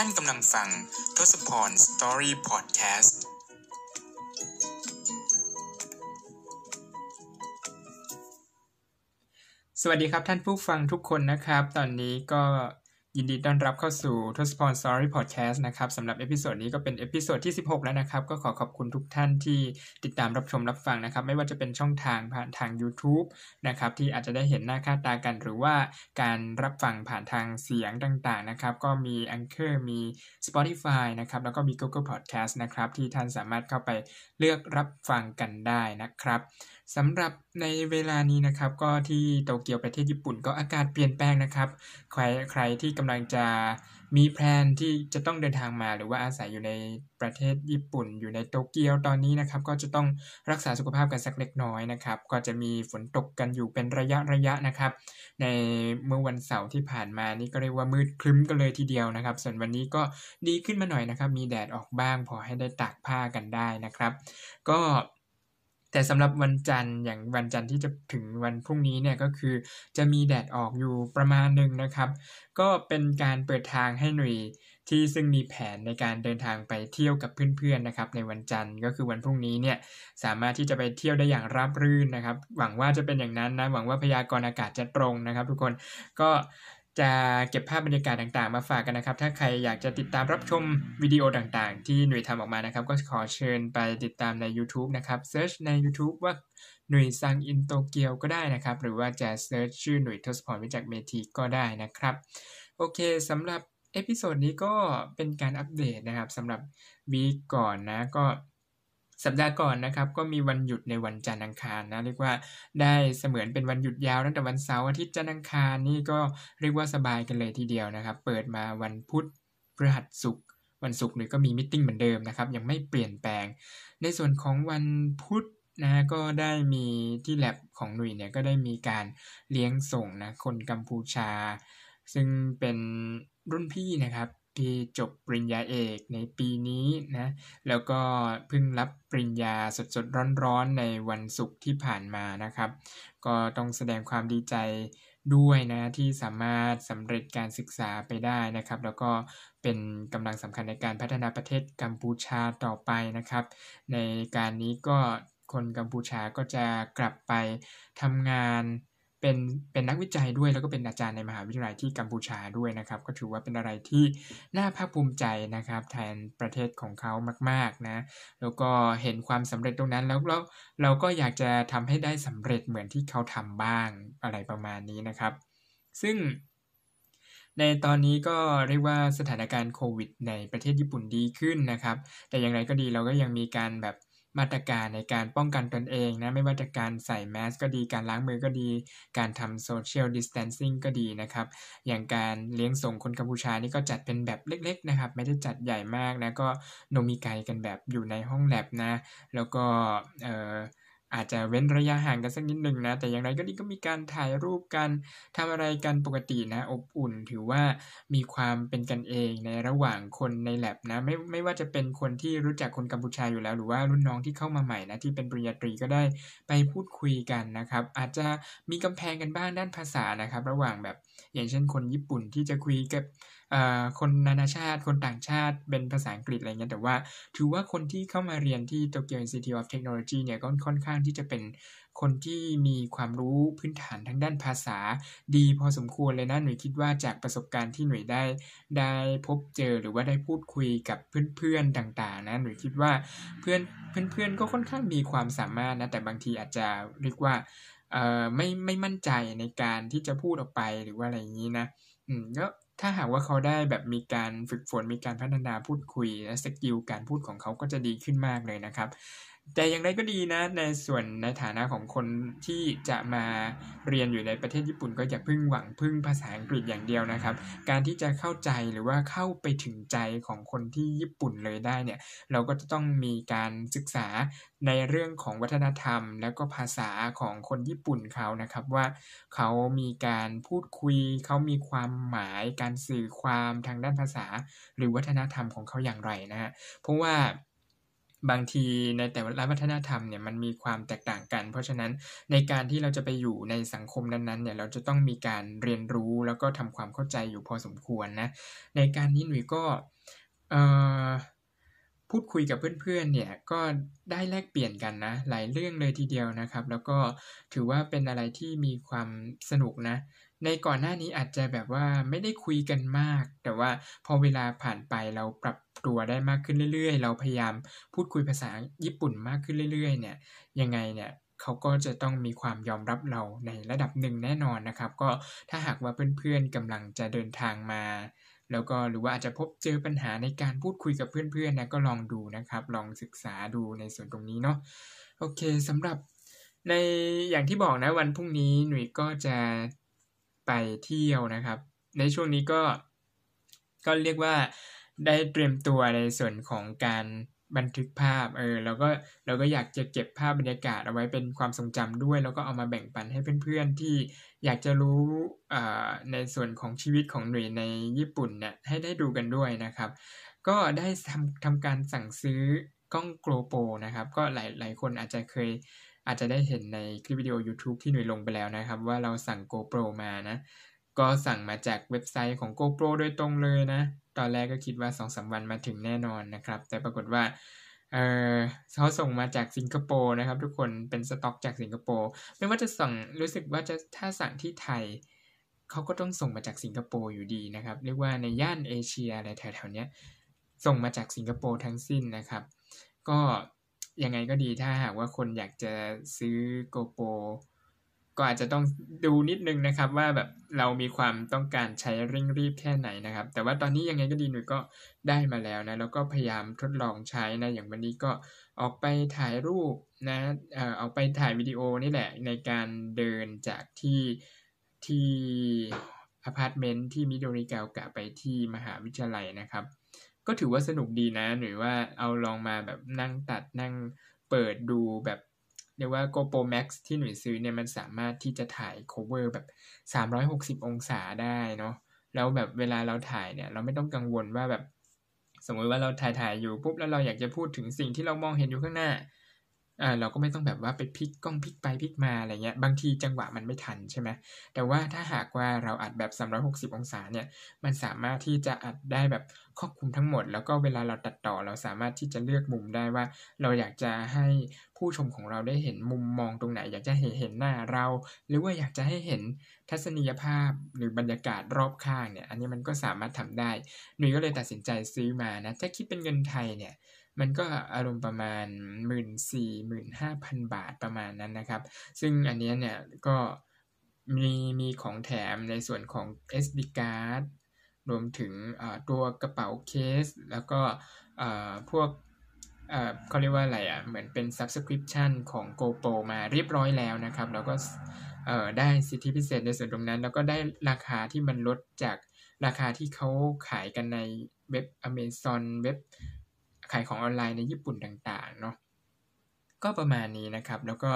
ท่านกำลังฟังทศพร Story Podcast สวัสดีครับท่านผู้ฟังทุกคนนะครับ ตอนนี้ก็ ยินดีต้อนรับเข้าสู่ทศพร Story Podcast นะครับสำหรับ episode นี้ก็เป็น episode ที่ 16 แล้วนะครับ ก็ขอขอบคุณทุกท่านที่ติดตามรับชมรับฟังนะครับ ไม่ว่าจะเป็นช่องทางผ่านทาง YouTube นะครับที่อาจจะได้เห็นหน้าค่าตากัน หรือว่าการรับฟังผ่านทางเสียงต่างๆนะครับ ก็มี Anchor มี Spotify นะครับแล้วก็มี Google Podcast นะครับที่ท่านสามารถเข้าไปเลือกรับฟังกันได้นะครับ สำหรับในเวลานี้นะครับก็ที่โตเกียวประเทศญี่ปุ่นก็อากาศเปลี่ยนแปลงนะครับ ใครใครที่กำลังจะมีแพลนที่จะต้องเดินทางมาหรือว่าอาศัยอยู่ในประเทศญี่ปุ่น อยู่ในโตเกียวตอนนี้นะครับ ก็จะต้องรักษาสุขภาพกันสักเล็กน้อยนะครับ ก็จะมีฝนตกกันอยู่เป็นระยะระยะนะครับ ในเมื่อวันเสาร์ที่ผ่านมานี่ก็เรียกว่ามืดครึ้มกันเลยทีเดียวนะครับ ส่วนวันนี้ก็ดีขึ้นมาหน่อยนะครับ มีแดดออกบ้างพอให้ได้ตากผ้ากันได้นะครับ ก็ แต่สำหรับวันจันทร์อย่างวันจันทร์ที่จะถึงวันพรุ่งนี้เนี่ยก็คือจะมีแดดออกอยู่ประมาณหนึ่งนะครับ ก็เป็นการเปิดทางให้หน่วยที่ซึ่งมีแผนในการเดินทางไปเที่ยวกับเพื่อนๆนะครับในวันจันทร์ก็คือวันพรุ่งนี้เนี่ยสามารถที่จะไปเที่ยวได้อย่างราบรื่นนะครับ หวังว่าจะเป็นอย่างนั้นนะหวังว่าพยากรณ์อากาศจะตรงนะครับ ทุกคนก็ จะเก็บภาพบรรยากาศต่างๆ มาฝากกันนะครับ ถ้าใครอยากจะติดตามรับชมวิดีโอต่างๆ ที่หนุ่ยทำออกมานะครับ ก็ขอเชิญไปติดตามใน YouTube นะครับเซิร์ชใน YouTube ว่าหนุ่ยซัง in Tokyo ก็ได้นะครับ หรือว่าจะ search ชื่อหนุ่ยทศพรวิจักเมทีก็ได้นะครับ โอเคสำหรับ episode นี้ก็เป็นการอัปเดตนะครับสำหรับวีก่อนนะก็ สัปดาห์ก่อนนะครับก็มีวันหยุดในวันจันทร์อังคารนะเรียกว่าได้เสมือนเป็นวันหยุดยาวตั้งแต่วันเสาร์อาทิตย์จันทร์อังคารนี่ก็เรียกว่าสบายกันเลยทีเดียวนะครับ เปิดมาวันพุธพฤหัสศุกร์วันศุกร์นี่ก็มีมิ팅เหมือนเดิมนะครับยังไม่เปลี่ยนแปลง ในส่วนของวันพุธนะก็ได้มีที่แลบของหนุ่ยเนี่ยก็ได้มีการเลี้ยงส่งนะคนกัมพูชา ซึ่งเป็นรุ่นพี่นะครับ ที่จบปริญญาเอกในปีนี้นะแล้วก็เพิ่งรับปริญญาสดๆร้อนๆในวันศุกร์ที่ผ่านมานะครับ ก็ต้องแสดงความดีใจด้วยนะที่สามารถสำเร็จการศึกษาไปได้นะครับ แล้วก็เป็นกำลังสำคัญในการพัฒนาประเทศกัมพูชาต่อไปนะครับ ในการนี้ก็คนกัมพูชาก็จะกลับไปทำงาน เป็นเป็นนักวิจัยด้วยแล้วก็เป็นอาจารย์ในมหาวิทยาลัยที่กัมพูชาด้วยนะครับ ก็ถือว่าเป็นอะไรที่น่าภาคภูมิใจนะครับ แทนประเทศของเขามาก ๆนะ แล้วก็เห็นความสำเร็จตรงนั้นแล้วเราเราก็อยากจะทำให้ได้สำเร็จเหมือนที่เขาทำบ้างอะไรประมาณนี้นะครับ ซึ่งในตอนนี้ก็เรียกว่าสถานการณ์โควิดในประเทศญี่ปุ่นดีขึ้นนะครับ แต่อย่างไรก็ดีเราก็ยังมีการแบบ มาตรการในการป้องกันตนเองนะไม่ว่าจะการใส่แมสก็ดีการล้างมือก็ดี การทำ social distancing ก็ดีนะครับ อย่างการเลี้ยงส่งคนกัมพูชานี่ก็จัดเป็นแบบเล็กๆนะครับ ไม่ได้จัดใหญ่มากนะก็โนมีไกกันแบบอยู่ในห้องแลบนะ แล้วก็เอ่อ อาจจะเว้นระยะห่างกันสักนิดหนึ่งนะ แต่อย่างไรก็ดีก็มีการถ่ายรูปกันทำอะไรกันปกตินะ อบอุ่น ถือว่ามีความเป็นกันเองในระหว่างคนในแลบนะ ไม่ไม่ว่าจะเป็นคนที่รู้จักคนกัมพูชาอยู่แล้ว หรือว่ารุ่นน้องที่เข้ามาใหม่นะที่เป็นปริญญาตรีก็ได้ไปพูดคุยกันนะครับ อาจจะมีกำแพงกันบ้างด้านภาษานะครับ ระหว่างแบบอย่างเช่นคนญี่ปุ่นที่จะคุยกับ คนนานาชาติ คนต่างชาติเป็นภาษาอังกฤษอะไรเงี้ยแต่ว่าถือว่าคนที่เข้ามาเรียนที่ Tokyo Institute of Technology เนี่ยก็ค่อนข้างที่จะเป็นคนที่มีความรู้พื้นฐานทางด้านภาษา ดีพอสมควรเลยนะหน่วยคิดว่าจากประสบการณ์ที่หน่วยได้ ได้พบเจอหรือว่าได้พูดคุยกับเพื่อนๆต่าง ๆ นะหน่วยคิดว่าเพื่อนเพื่อนๆก็ค่อนข้างมีความสามารถนะแต่บางทีอาจจะเรียกว่าเอ่อไม่ไม่มั่นใจในการที่จะพูดออกไปหรือว่าอะไรอย่างนี้นะ อืมก็ ถ้าหากว่าเขาได้แบบมีการฝึกฝนมีการพัฒนาพูดคุยและสกิลการพูดของเขาก็จะดีขึ้นมากเลยนะครับ แต่อย่างไรก็ดีนะ ในส่วนในฐานะของคนที่จะมาเรียนอยู่ในประเทศญี่ปุ่น ก็อย่าพึ่งหวังพึ่งภาษาอังกฤษอย่างเดียวนะครับ การที่จะเข้าใจหรือว่าเข้าไปถึงใจของคนที่ญี่ปุ่นเลยได้เนี่ย เราก็จะต้องมีการศึกษาในเรื่องของวัฒนธรรม แล้วก็ภาษาของคนญี่ปุ่นเขานะครับว่าเขามีการพูดคุย เขามีความหมายการสื่อความทางด้านภาษา หรือวัฒนธรรมของเขาอย่างไรนะฮะเพราะว่า บางทีในแต่ละวัฒนธรรมเนี่ยมันมีความแตกต่างกัน เพราะฉะนั้นในการที่เราจะไปอยู่ในสังคมนั้นๆเนี่ยเราจะต้องมีการเรียนรู้แล้วก็ทำความเข้าใจอยู่พอสมควรนะในการนี้หนุ่ยก็พูดคุยกับเพื่อนๆเนี่ยก็ได้แลกเปลี่ยนกันนะหลายเรื่องเลยทีเดียวนะครับ แล้วก็ถือว่าเป็นอะไรที่มีความสนุกนะ ในก่อนหน้านี้อาจจะแบบว่าไม่ได้คุยกันมาก แต่ว่าพอเวลาผ่านไปเราปรับตัวได้มากขึ้นเรื่อย ๆ เราพยายามพูดคุยภาษาญี่ปุ่นมากขึ้นเรื่อย ๆ เนี่ยยังไงเนี่ยเขาก็จะต้องมีความยอมรับเราในระดับหนึ่งแน่นอนนะครับ ก็ถ้าหากว่าเพื่อนๆกำลังจะเดินทางมา แล้วก็หรือว่าอาจจะพบเจอปัญหาในการพูดคุยกับเพื่อนๆนะก็ลองดูนะครับ ลองศึกษาดูในส่วนตรงนี้เนาะโอเคสำหรับในอย่างที่บอกนะวันพรุ่งนี้หนุ่ยก็จะ ไปเที่ยวนะครับ ในช่วงนี้ก็ก็เรียกว่าได้เตรียมตัวในส่วนของการบันทึกภาพเออเราก็เราก็อยากจะเก็บภาพบรรยากาศเอาไว้เป็นความทรงจำด้วย แล้วก็เอามาแบ่งปันให้เพื่อนๆที่อยากจะรู้ในส่วนของชีวิตของหนุ่ยในญี่ปุ่นเนี่ยให้ได้ดูกันด้วยนะครับ ก็ได้ทำทำการสั่งซื้อกล้องโกลโปนะครับ ก็หลายหลายคนอาจจะเคย อาจจะได้เห็นในคลิปวิดีโอ YouTube ที่หนุ่ยลงไปแล้วนะครับ ว่าเราสั่ง GoPro มานะ ก็สั่งมาจากเว็บไซต์ของ GoPro โดยตรงเลยนะ ตอนแรกก็คิดว่า2อสวันมาถึงแน่นอนนะครับ แต่ปรากฏว่าเออเขาส่งมาจากสิงคโปร์นะครับ ทุกคนเป็นสต็อกจากสิงคโปร์ไม่ว่าจะสั่งรู้สึกว่าจะถ้าสั่งที่ไทยเขาก็ต้องส่งมาจากสิงคโปร์อยู่ดีนะครับ เรียกว่าในย่านเอเชียอะไรแถวๆนี้ส่งมาจากสิงคโปร์ทั้งสิ้นนะครับ ก็ ยังไงก็ดีถ้าหากว่าคนอยากจะซื้อโกโปก็อาจจะต้องดูนิดนึงนะครับว่าแบบเรามีความต้องการใช้เร่งรีบแค่ไหนนะครับ แต่ว่าตอนนี้ยังไงก็ดีหนูก็ได้มาแล้วนะแล้วก็พยายามทดลองใช้นะอย่างวันนี้ก็ออกไปถ่ายรูปนะเอ่อออกไปถ่ายวิดีโอนี่แหละในการเดินจากที่ที่อพาร์ตเมนต์ที่มิโดริกาโอกะไปที่มหาวิทยาลัยนะครับ ก็ถือว่าสนุกดีนะ หรือว่าเอาลองมาแบบนั่งตัดนั่งเปิดดูแบบเรียกว่า GoPro Max ที่หนุ่ยซื้อเนี่ยมันสามารถที่จะถ่าย cover แบบ 360 องศาได้เนาะแล้วแบบเวลาเราถ่ายเนี่ย เราไม่ต้องกังวลว่าแบบ สมมติว่าเราถ่ายถ่ายอยู่ปุ๊บแล้วเราอยากจะพูดถึงสิ่งที่เรามองเห็นอยู่ข้างหน้า อ่าเราก็ไม่ต้องแบบว่าไปพลิกกล้องพลิกไปพลิกมาอะไรเงี้ยบางทีจังหวะมันไม่ทันใช่ไหมแต่ว่าถ้าหากว่าเราอัดแบบ 360 องศาเนี่ยมันสามารถที่จะอัดได้แบบครอบคลุมทั้งหมด แล้วก็เวลาเราตัดต่อเราสามารถที่จะเลือกมุมได้ว่า เราอยากจะให้ผู้ชมของเราได้เห็นมุมมองตรงไหน อยากจะเห็นเห็นหน้าเรา หรือว่าอยากจะให้เห็นทัศนียภาพหรือบรรยากาศรอบข้างเนี่ยอันนี้มันก็สามารถทำได้หนุ่ยก็เลยตัดสินใจซื้อมานะถ้าคิดเป็นเงินไทยเนี่ย มันก็อารมณ์ประมาณ 1 4 0 0 0 15,000 บาทประมาณนั้นนะครับ ซึ่งอันนี้เนี่ยก็มีมีของแถมในส่วนของ SD card รวมถึงตัวกระเป๋าเคส แล้วก็พวกเขาเรียกว่าอะไรอะ เหมือนเป็น subscription ของ GoPro มาเรียบร้อยแล้วนะครับ แล้วก็ได้สิทธิพิเศษในส่วนตรงนั้น แล้วก็ได้ราคาที่มันลดจากราคาที่เขาขายกันในเว็บ Amazon เว็บ ขายของออนไลน์ในญี่ปุ่นต่างๆเนาะก็ประมาณนี้นะครับ แล้วก็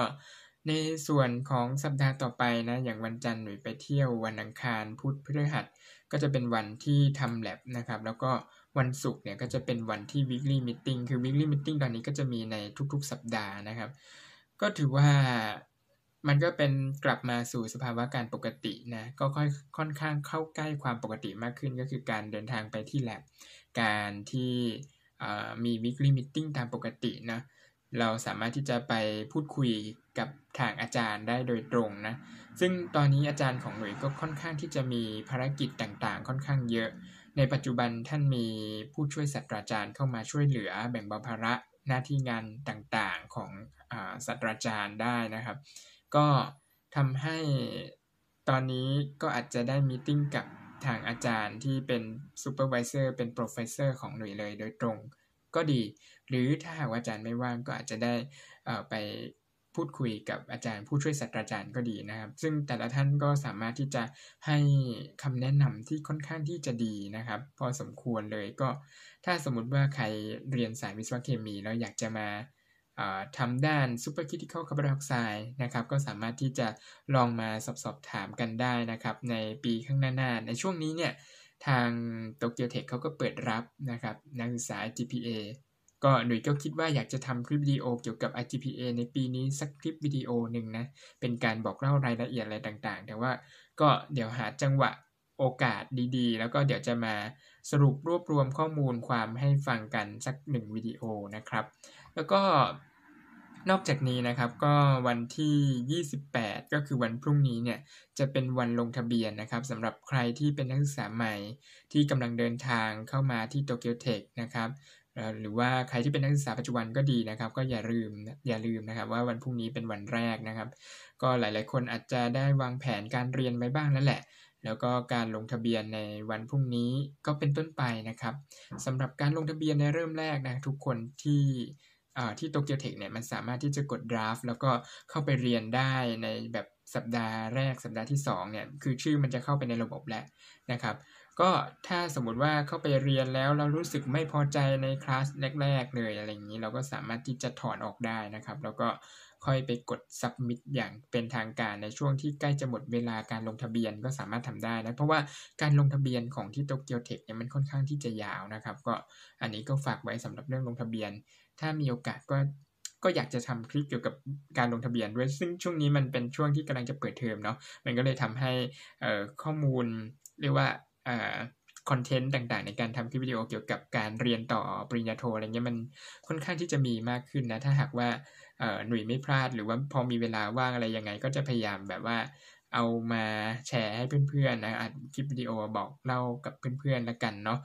ในส่วนของสัปดาห์ต่อไปนะอย่างวันจันทร์หนุ่ยไปเที่ยววันอังคารพุธพฤหัสก็จะเป็นวันที่ทำแลบนะครับ แล้วก็วันศุกร์เนี่ยก็จะเป็นวันที่ weekly meeting คือ weekly meeting ตอนนี้ก็จะมีในทุกๆ สัปดาห์นะครับ ก็ถือว่ามันก็เป็นกลับมาสู่สภาวะการปกตินะก็ค่อยค่อนข้างเข้าใกล้ความปกติมากขึ้นก็คือการเดินทางไปที่แลบการที่ มี weekly meeting ตามปกตินะเราสามารถที่จะไปพูดคุยกับทางอาจารย์ได้โดยตรงนะ ซึ่งตอนนี้อาจารย์ของหน่วยก็ค่อนข้างที่จะมีภารกิจต่างๆ ค่อนข้างเยอะ ในปัจจุบันท่านมีผู้ช่วยศาสตราจารย์เข้ามาช่วยเหลือแบ่งเบาภาระหน้าที่งานต่างๆของศาสตราจารย์ได้นะครับ ก็ทำให้ตอนนี้ก็อาจจะได้ meeting กับ ทางอาจารย์ที่เป็น supervisor เป็น professor ของหนุ่ยเลยโดยตรงก็ดี หรือถ้าหากว่าอาจารย์ไม่ว่างก็อาจจะได้ไปพูดคุยกับอาจารย์ผู้ช่วยศาสตราจารย์ก็ดีนะครับ ซึ่งแต่ละท่านก็สามารถที่จะให้คำแนะนำที่ค่อนข้างที่จะดีนะครับ พอสมควรเลยก็ถ้าสมมุติว่าใครเรียนสายวิศวเคมีแล้วอยากจะมา ทำด้าน supercritical carbon dioxide นะครับก็สามารถที่จะลองมาสอบสอบถามกันได้นะครับในปีข้างหน้าในช่วงนี้เนี่ยทางโตเกียวเทคเขาก็เปิดรับนะครับนักศึกษา GPA ก็หนุ่ยก็คิดว่าอยากจะทำคลิปวิดีโอเกี่ยวกับ IGPA ในปีนี้สักคลิปวิดีโอหนึ่งนะเป็นการบอกเล่ารายละเอียดอะไรต่างๆ แต่ว่าก็เดี๋ยวหาจังหวะโอกาสดีๆ แล้วก็เดี๋ยวจะมาสรุปรวบรวมข้อมูลความให้ฟังกันสักหนึ่งวิดีโอนะครับ แล้วก็นอกจากนี้นะครับก็วันที่ 28 ก็คือวันพรุ่งนี้เนี่ยจะเป็นวันลงทะเบียนนะครับสำหรับใครที่เป็นนักศึกษาใหม่ที่กำลังเดินทางเข้ามาที่โตเกียวเทคนะครับหรือว่าใครที่เป็นนักศึกษาปัจจุบันก็ดีนะครับ ก็อย่าลืมอย่าลืมนะครับ ว่าวันพรุ่งนี้เป็นวันแรกนะครับ ก็หลายๆ คนอาจจะได้วางแผนการเรียนไว้บ้างแล้วแหละ แล้วก็การลงทะเบียนในวันพรุ่งนี้ก็เป็นต้นไปนะครับสำหรับการลงทะเบียนในเริ่มแรกนะทุกคนที่ ที่โตเกียวเทคเนี่ยมันสามารถที่จะกดดราฟแล้วก็เข้าไปเรียนได้ในแบบสัปดาห์แรกสัปดาห์ที่ 2เนี่ยคือชื่อมันจะเข้าไปในระบบแล้วนะครับก็ถ้าสมมติว่าเข้าไปเรียนแล้วเรารู้สึกไม่พอใจในคลาสแรก ๆ เลยอะไรอย่างนี้เราก็สามารถที่จะถอนออกได้นะครับ แล้วก็ค่อยไปกด submit อย่างเป็นทางการในช่วงที่ใกล้จะหมดเวลาการลงทะเบียนก็สามารถทำได้นะ เพราะว่าการลงทะเบียนของที่โตเกียวเทคเนี่ยมันค่อนข้างที่จะยาวนะครับ ก็อันนี้ก็ฝากไว้สำหรับเรื่องลงทะเบียน ถ้ามีโอกาสก็ก็อยากจะทำคลิปเกี่ยวกับการลงทะเบียนด้วย ซึ่งช่วงนี้มันเป็นช่วงที่กำลังจะเปิดเทอมเนาะ มันก็เลยทำให้ข้อมูลเรียกว่าคอนเทนต์ต่างๆ ในการทำคลิปวิดีโอเกี่ยวกับการเรียนต่อปริญญาโทอะไรเงี้ยมันค่อนข้างที่จะมีมากขึ้นนะ ถ้าหากว่าหนุ่ยไม่พลาดหรือว่าพอมีเวลาว่างอะไรยังไง ก็จะพยายามแบบว่าเอามาแชร์ให้เพื่อนๆนะอัดคลิปวิดีโอบอกเล่ากับเพื่อนๆแล้วกันเนาะ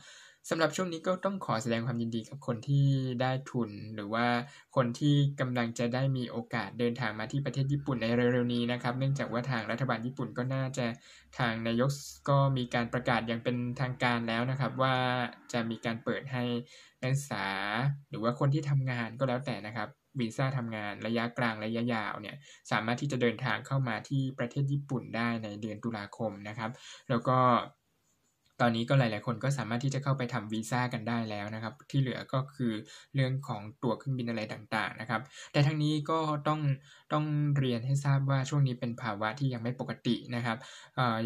สำหรับช่วงนี้ก็ต้องขอแสดงความยินดีกับคนที่ได้ทุน หรือว่าคนที่กำลังจะได้มีโอกาสเดินทางมาที่ประเทศญี่ปุ่นในเร็วๆนี้นะครับ เนื่องจากว่าทางรัฐบาลญี่ปุ่นก็น่าจะทางนายกก็มีการประกาศอย่างเป็นทางการแล้วนะครับ ว่าจะมีการเปิดให้นักศึกษา หรือว่าคนที่ทำงานก็แล้วแต่นะครับวีซ่าทำงานระยะกลางระยะยาวเนี่ยสามารถที่จะเดินทางเข้ามาที่ประเทศญี่ปุ่นได้ในเดือนตุลาคมนะครับ แล้วก็ ตอนนี้ก็หลาย ๆ คนก็สามารถที่จะเข้าไปทำวีซ่ากันได้แล้วนะครับ ที่เหลือก็คือเรื่องของตั๋วเครื่องบินอะไรต่าง ๆ นะครับ แต่ทั้งนี้ก็ต้องต้องเรียนให้ทราบว่าช่วงนี้เป็นภาวะที่ยังไม่ปกตินะครับ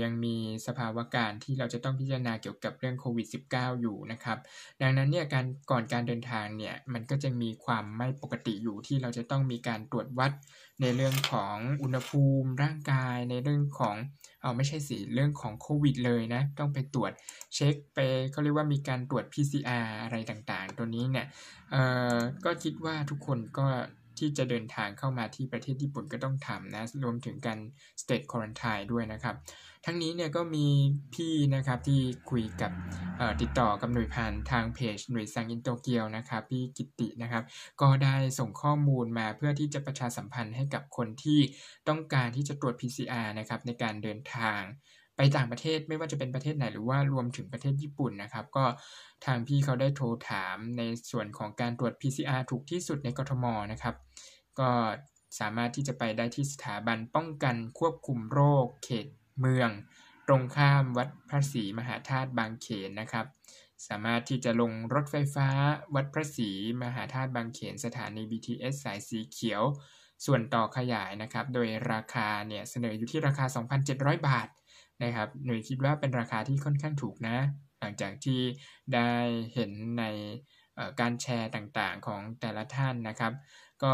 ยังมีสภาวะการที่เราจะต้องพิจารณาเกี่ยวกับเรื่องโควิด -19 อยู่นะครับ ดังนั้นเนี่ยการก่อนการเดินทางเนี่ยมันก็จะมีความไม่ปกติอยู่ที่เราจะต้องมีการตรวจวัด ในเรื่องของอุณหภูมิร่างกายในเรื่องของเอาไม่ใช่สิเรื่องของโควิดเลยนะ ต้องไปตรวจเช็คไปเขาเรียกว่ามีการตรวจ PCR อะไรต่างๆ ตัวนี้เนี่ยเอ่อก็คิดว่าทุกคนก็ ที่จะเดินทางเข้ามาที่ประเทศญี่ปุ่นก็ต้องทำนะรวมถึงการ state quarantine ด้วยนะครับ ทั้งนี้เนี่ยก็มีพี่นะครับที่คุยกับติดต่อกับหน่วยผ่านทางเพจหน่วยซังอินโตเกียวนะครับพี่กิตินะครับ ก็ได้ส่งข้อมูลมาเพื่อที่จะประชาสัมพันธ์ให้กับคนที่ต้องการที่จะตรวจ PCR นะครับในการเดินทาง ไปต่างประเทศไม่ว่าจะเป็นประเทศไหนหรือว่ารวมถึงประเทศญี่ปุ่นนะครับ ก็ทางพี่เขาได้โทรถามในส่วนของการตรวจ PCR ถูกที่สุดในกทมนะครับ ก็สามารถที่จะไปได้ที่สถาบันป้องกันควบคุมโรค เขตเมือง ตรงข้ามวัดพระศรีมหาธาตุบางเขนนะครับ สามารถที่จะลงรถไฟฟ้า วัดพระศรีมหาธาตุบางเขน สถานี BTS สายสีเขียว ส่วนต่อขยายนะครับ โดยราคาเนี่ยเสนออยู่ที่ราคา 2,700 บาท นะครับหน่ยคิดว่าเป็นราคาที่ค่อนข้างถูกนะ หลังจากที่ได้เห็นในการแชร์ต่างๆของแต่ละท่านนะครับ ก็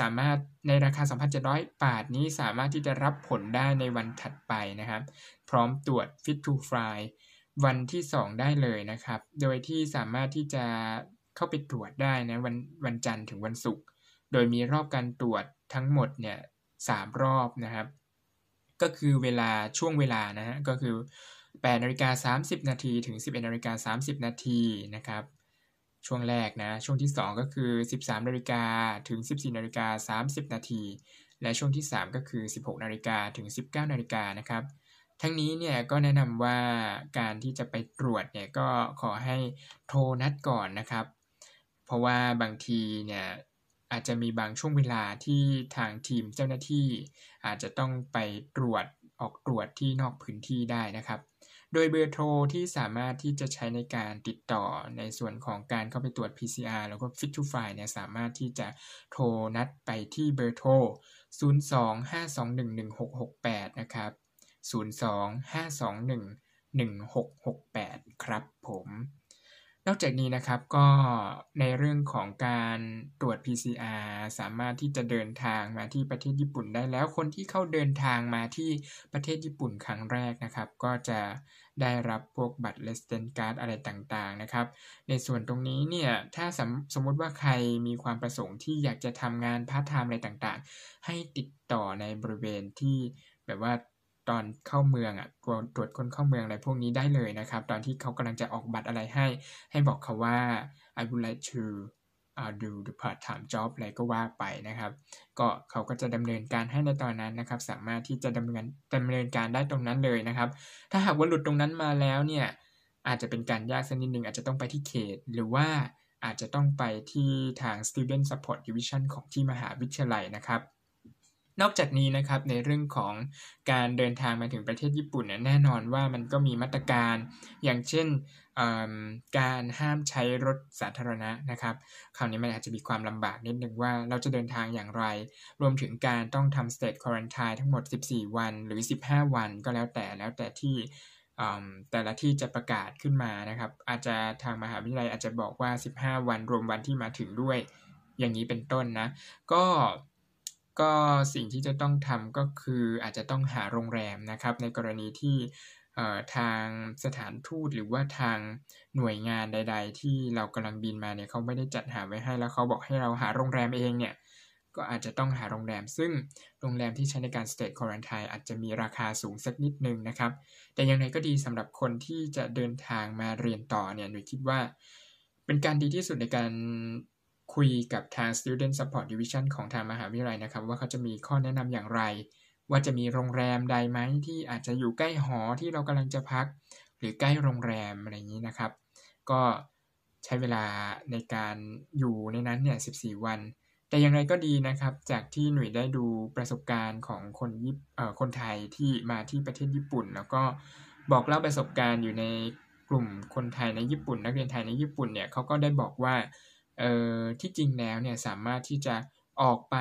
สามารถในราคา 2,700 บาทนี้สามารถที่จะรับผลได้ในวันถัดไปนะครับ พร้อมตรวจ Fit to Fly วันที่ 2 ได้เลยนะครับ โดยที่สามารถที่จะเข้าไปตรวจได้นะวันวันจันทร์ถึงวันศุกร์โดยมีรอบการตรวจทั้งหมดเนี่ยสามรอบนะครับ ก็คือเวลาช่วงเวลานะฮะก็คือ8นาฬิกา30 นาทีถึง 11นาฬิกา30 นาทีนะครับ ช่วงแรกนะ ช่วงที่ 2 ก็คือ 13นาฬิกาถึง 14นาฬิกา30 นาที และช่วงที่ 3 ก็คือ 16นาฬิกาถึง 19นาฬิกานะครับ ทั้งนี้เนี่ยก็แนะนำว่าการที่จะไปตรวจเนี่ยก็ขอให้โทรนัดก่อนนะครับ เพราะว่าบางทีเนี่ย อาจจะมีบางช่วงเวลาที่ทางทีมเจ้าหน้าที่ อาจจะต้องไปตรวจออกตรวจที่นอกพื้นที่ได้นะครับ โดยเบอร์โทรที่สามารถที่จะใช้ในการติดต่อในส่วนของการเข้าไปตรวจ PCR แล้วก็ Fit to File เนี่ยสามารถที่จะโทรนัดไปที่เบอร์โทร 025211668 นะครับ 025211668 ครับผม นอกจากนี้นะครับก็ในเรื่องของการตรวจ PCR สามารถที่จะเดินทางมาที่ประเทศญี่ปุ่นได้แล้วคนที่เข้าเดินทางมาที่ประเทศญี่ปุ่นครั้งแรกนะครับ ก็จะได้รับพวกบัตร resident card อะไรต่างๆนะครับ ในส่วนตรงนี้เนี่ยถ้าสมสมมติว่าใครมีความประสงค์ที่อยากจะทำงานพาร์ทไทม์อะไรต่างๆ ให้ติดต่อในบริเวณที่แบบว่า ตอนเข้าเมืองอะตรวจตรวจคนเข้าเมืองอะไรพวกนี้ได้เลยนะครับ ตอนที่เขากำลังจะออกบัตรอะไรให้ ให้บอกเขาว่า I would like to uh, do the part time job อะไรก็ว่าไปนะครับ ก็เขาก็จะดำเนินการให้ในตอนนั้นนะครับ สามารถที่จะดำเนินดำเนินการได้ตรงนั้นเลยนะครับ ถ้าหากว่าหลุดตรงนั้นมาแล้วเนี่ยอาจจะเป็นการยากสักนิดนึงอาจจะต้องไปที่เขต หรือว่าอาจจะต้องไปที่ทาง Student Support Division ของที่มหาวิทยาลัยนะครับ นอกจากนี้นะครับในเรื่องของการเดินทางมาถึงประเทศญี่ปุ่นเนี่ยแน่นอนว่ามันก็มีมาตรการ อย่างเช่นการห้ามใช้รถสาธารณะนะครับคราวนี้มันอาจจะมีความลำบากนิดนึงว่าเราจะเดินทางอย่างไร รวมถึงการต้องทำ state quarantine ทั้งหมด 14 วันหรือ 15 วันก็แล้วแต่แล้วแต่ที่แต่ละที่จะประกาศขึ้นมานะครับ อาจจะทางมหาวิทยาลัยอาจจะบอกว่า 15 วันรวมวันที่มาถึงด้วย อย่างนี้เป็นต้นนะ ก็ ก็สิ่งที่จะต้องทำก็คืออาจจะต้องหาโรงแรมนะครับ ในกรณีที่ทางสถานทูตหรือว่าทางหน่วยงานใด ๆ ที่เรากำลังบินมาเนี่ยเขาไม่ได้จัดหาไว้ให้แล้วเขาบอกให้เราหาโรงแรมเองเนี่ยก็อาจจะต้องหาโรงแรม ซึ่งโรงแรมที่ใช้ในการ state quarantine อาจจะมีราคาสูงสักนิดนึงนะครับ แต่อย่างไรก็ดีสำหรับคนที่จะเดินทางมาเรียนต่อเนี่ยหนูคิดว่า เป็นการดีที่สุดในการ คุยกับทาง Student Support Division ของทางมหาวิทยาลัยนะครับ ว่าเขาจะมีข้อแนะนำอย่างไร ว่าจะมีโรงแรมใดไหมที่อาจจะอยู่ใกล้หอที่เรากำลังจะพัก หรือใกล้โรงแรมอะไรอย่างนี้นะครับ ก็ใช้เวลาในการอยู่ในนั้นเนี่ย 14 วัน แต่อย่างไรก็ดีนะครับ จากที่หน่วยได้ดูประสบการณ์ของคนญี่เอ่อคนไทยที่มาที่ประเทศญี่ปุ่น แล้วก็บอกเล่าประสบการณ์อยู่ในกลุ่มคนไทยในญี่ปุ่น นักเรียนไทยในญี่ปุ่นเนี่ยเขาก็ได้บอกว่า เอ่อที่จริงแล้วเนี่ยสามารถที่จะออกไป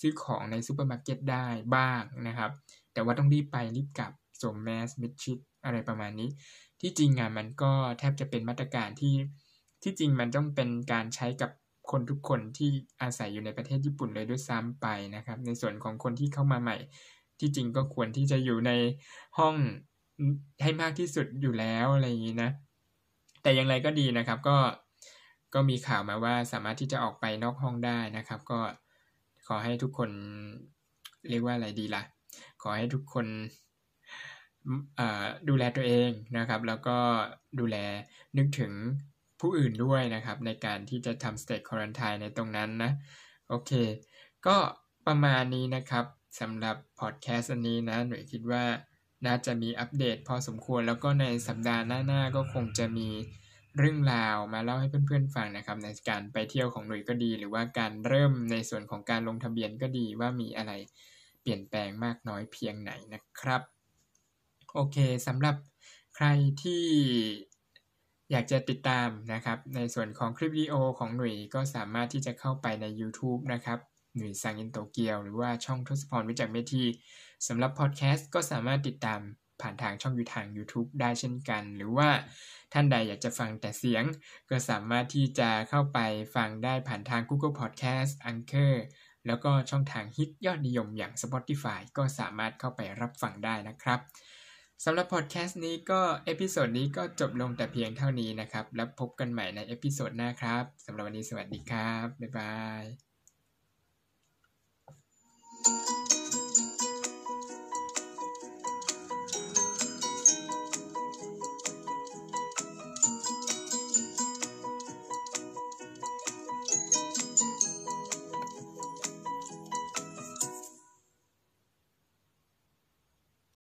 ซื้อของในซูเปอร์มาร์เก็ตได้บ้างนะครับ แต่ว่าต้องรีบไปรีบกลับสวมแมสมิดชิดอะไรประมาณนี้ ที่จริงอะมันก็แทบจะเป็นมาตรการที่ที่จริงมันต้องเป็นการใช้กับคนทุกคนที่อาศัยอยู่ในประเทศญี่ปุ่นเลยด้วยซ้ำไปนะครับ ในส่วนของคนที่เข้ามาใหม่ ที่จริงก็ควรที่จะอยู่ในห้องให้มากที่สุดอยู่แล้วอะไรอย่างนี้นะ แต่อย่างไรก็ดีนะครับ ก็ ก็มีข่าวมาว่าสามารถที่จะออกไปนอกห้องได้นะครับ ก็ขอให้ทุกคนเรียกว่าอะไรดีละ่ะ ขอให้ทุกคนดูแลตัวเองนะครับ แล้วก็ดูแลนึกถึงผู้อื่นด้วยนะครับ ในการที่จะทำ state quarantine ในตรงนั้นนะ โอเค ก็ประมาณนี้นะครับสำหรับพอดแคสต์อันนี้นะ หน่วยคิดว่าน่าจะมีอัปเดตพอสมควรแล้วก็ในสัปดาห์หน้าๆก็คงจะมี เรื่องราวมาเล่าให้เพื่อนๆฟังนะครับ ในการไปเที่ยวของหนุ่ยก็ดี หรือว่าการเริ่มในส่วนของการลงทะเบียนก็ดีว่ามีอะไรเปลี่ยนแปลงมากน้อยเพียงไหนนะครับ โอเคสำหรับใครที่อยากจะติดตามนะครับ ในส่วนของคลิปวิดีโอของหนุ่ยก็สามารถที่จะเข้าไปใน YouTube นะครับหนุ่ยสังอินโตเกียว หรือว่าช่องทศพรวิจักเมทีสำหรับพอดแคสต์ก็สามารถติดตาม ผ่านทางช่องยูทาง YouTube ได้เช่นกัน หรือว่าท่านใดอยากจะฟังแต่เสียง ก็สามารถที่จะเข้าไปฟังได้ผ่านทาง Google Podcast Anchor แล้วก็ช่องทางฮิตยอดนิยมอย่าง Spotify ก็สามารถเข้าไปรับฟังได้นะครับสำหรับพอดแคสต์นี้ก็ episode นี้ก็จบลงแต่เพียงเท่านี้นะครับ แล้วพบกันใหม่ใน episode หน้าครับสำหรับวันนี้สวัสดีครับ บ๊ายบายย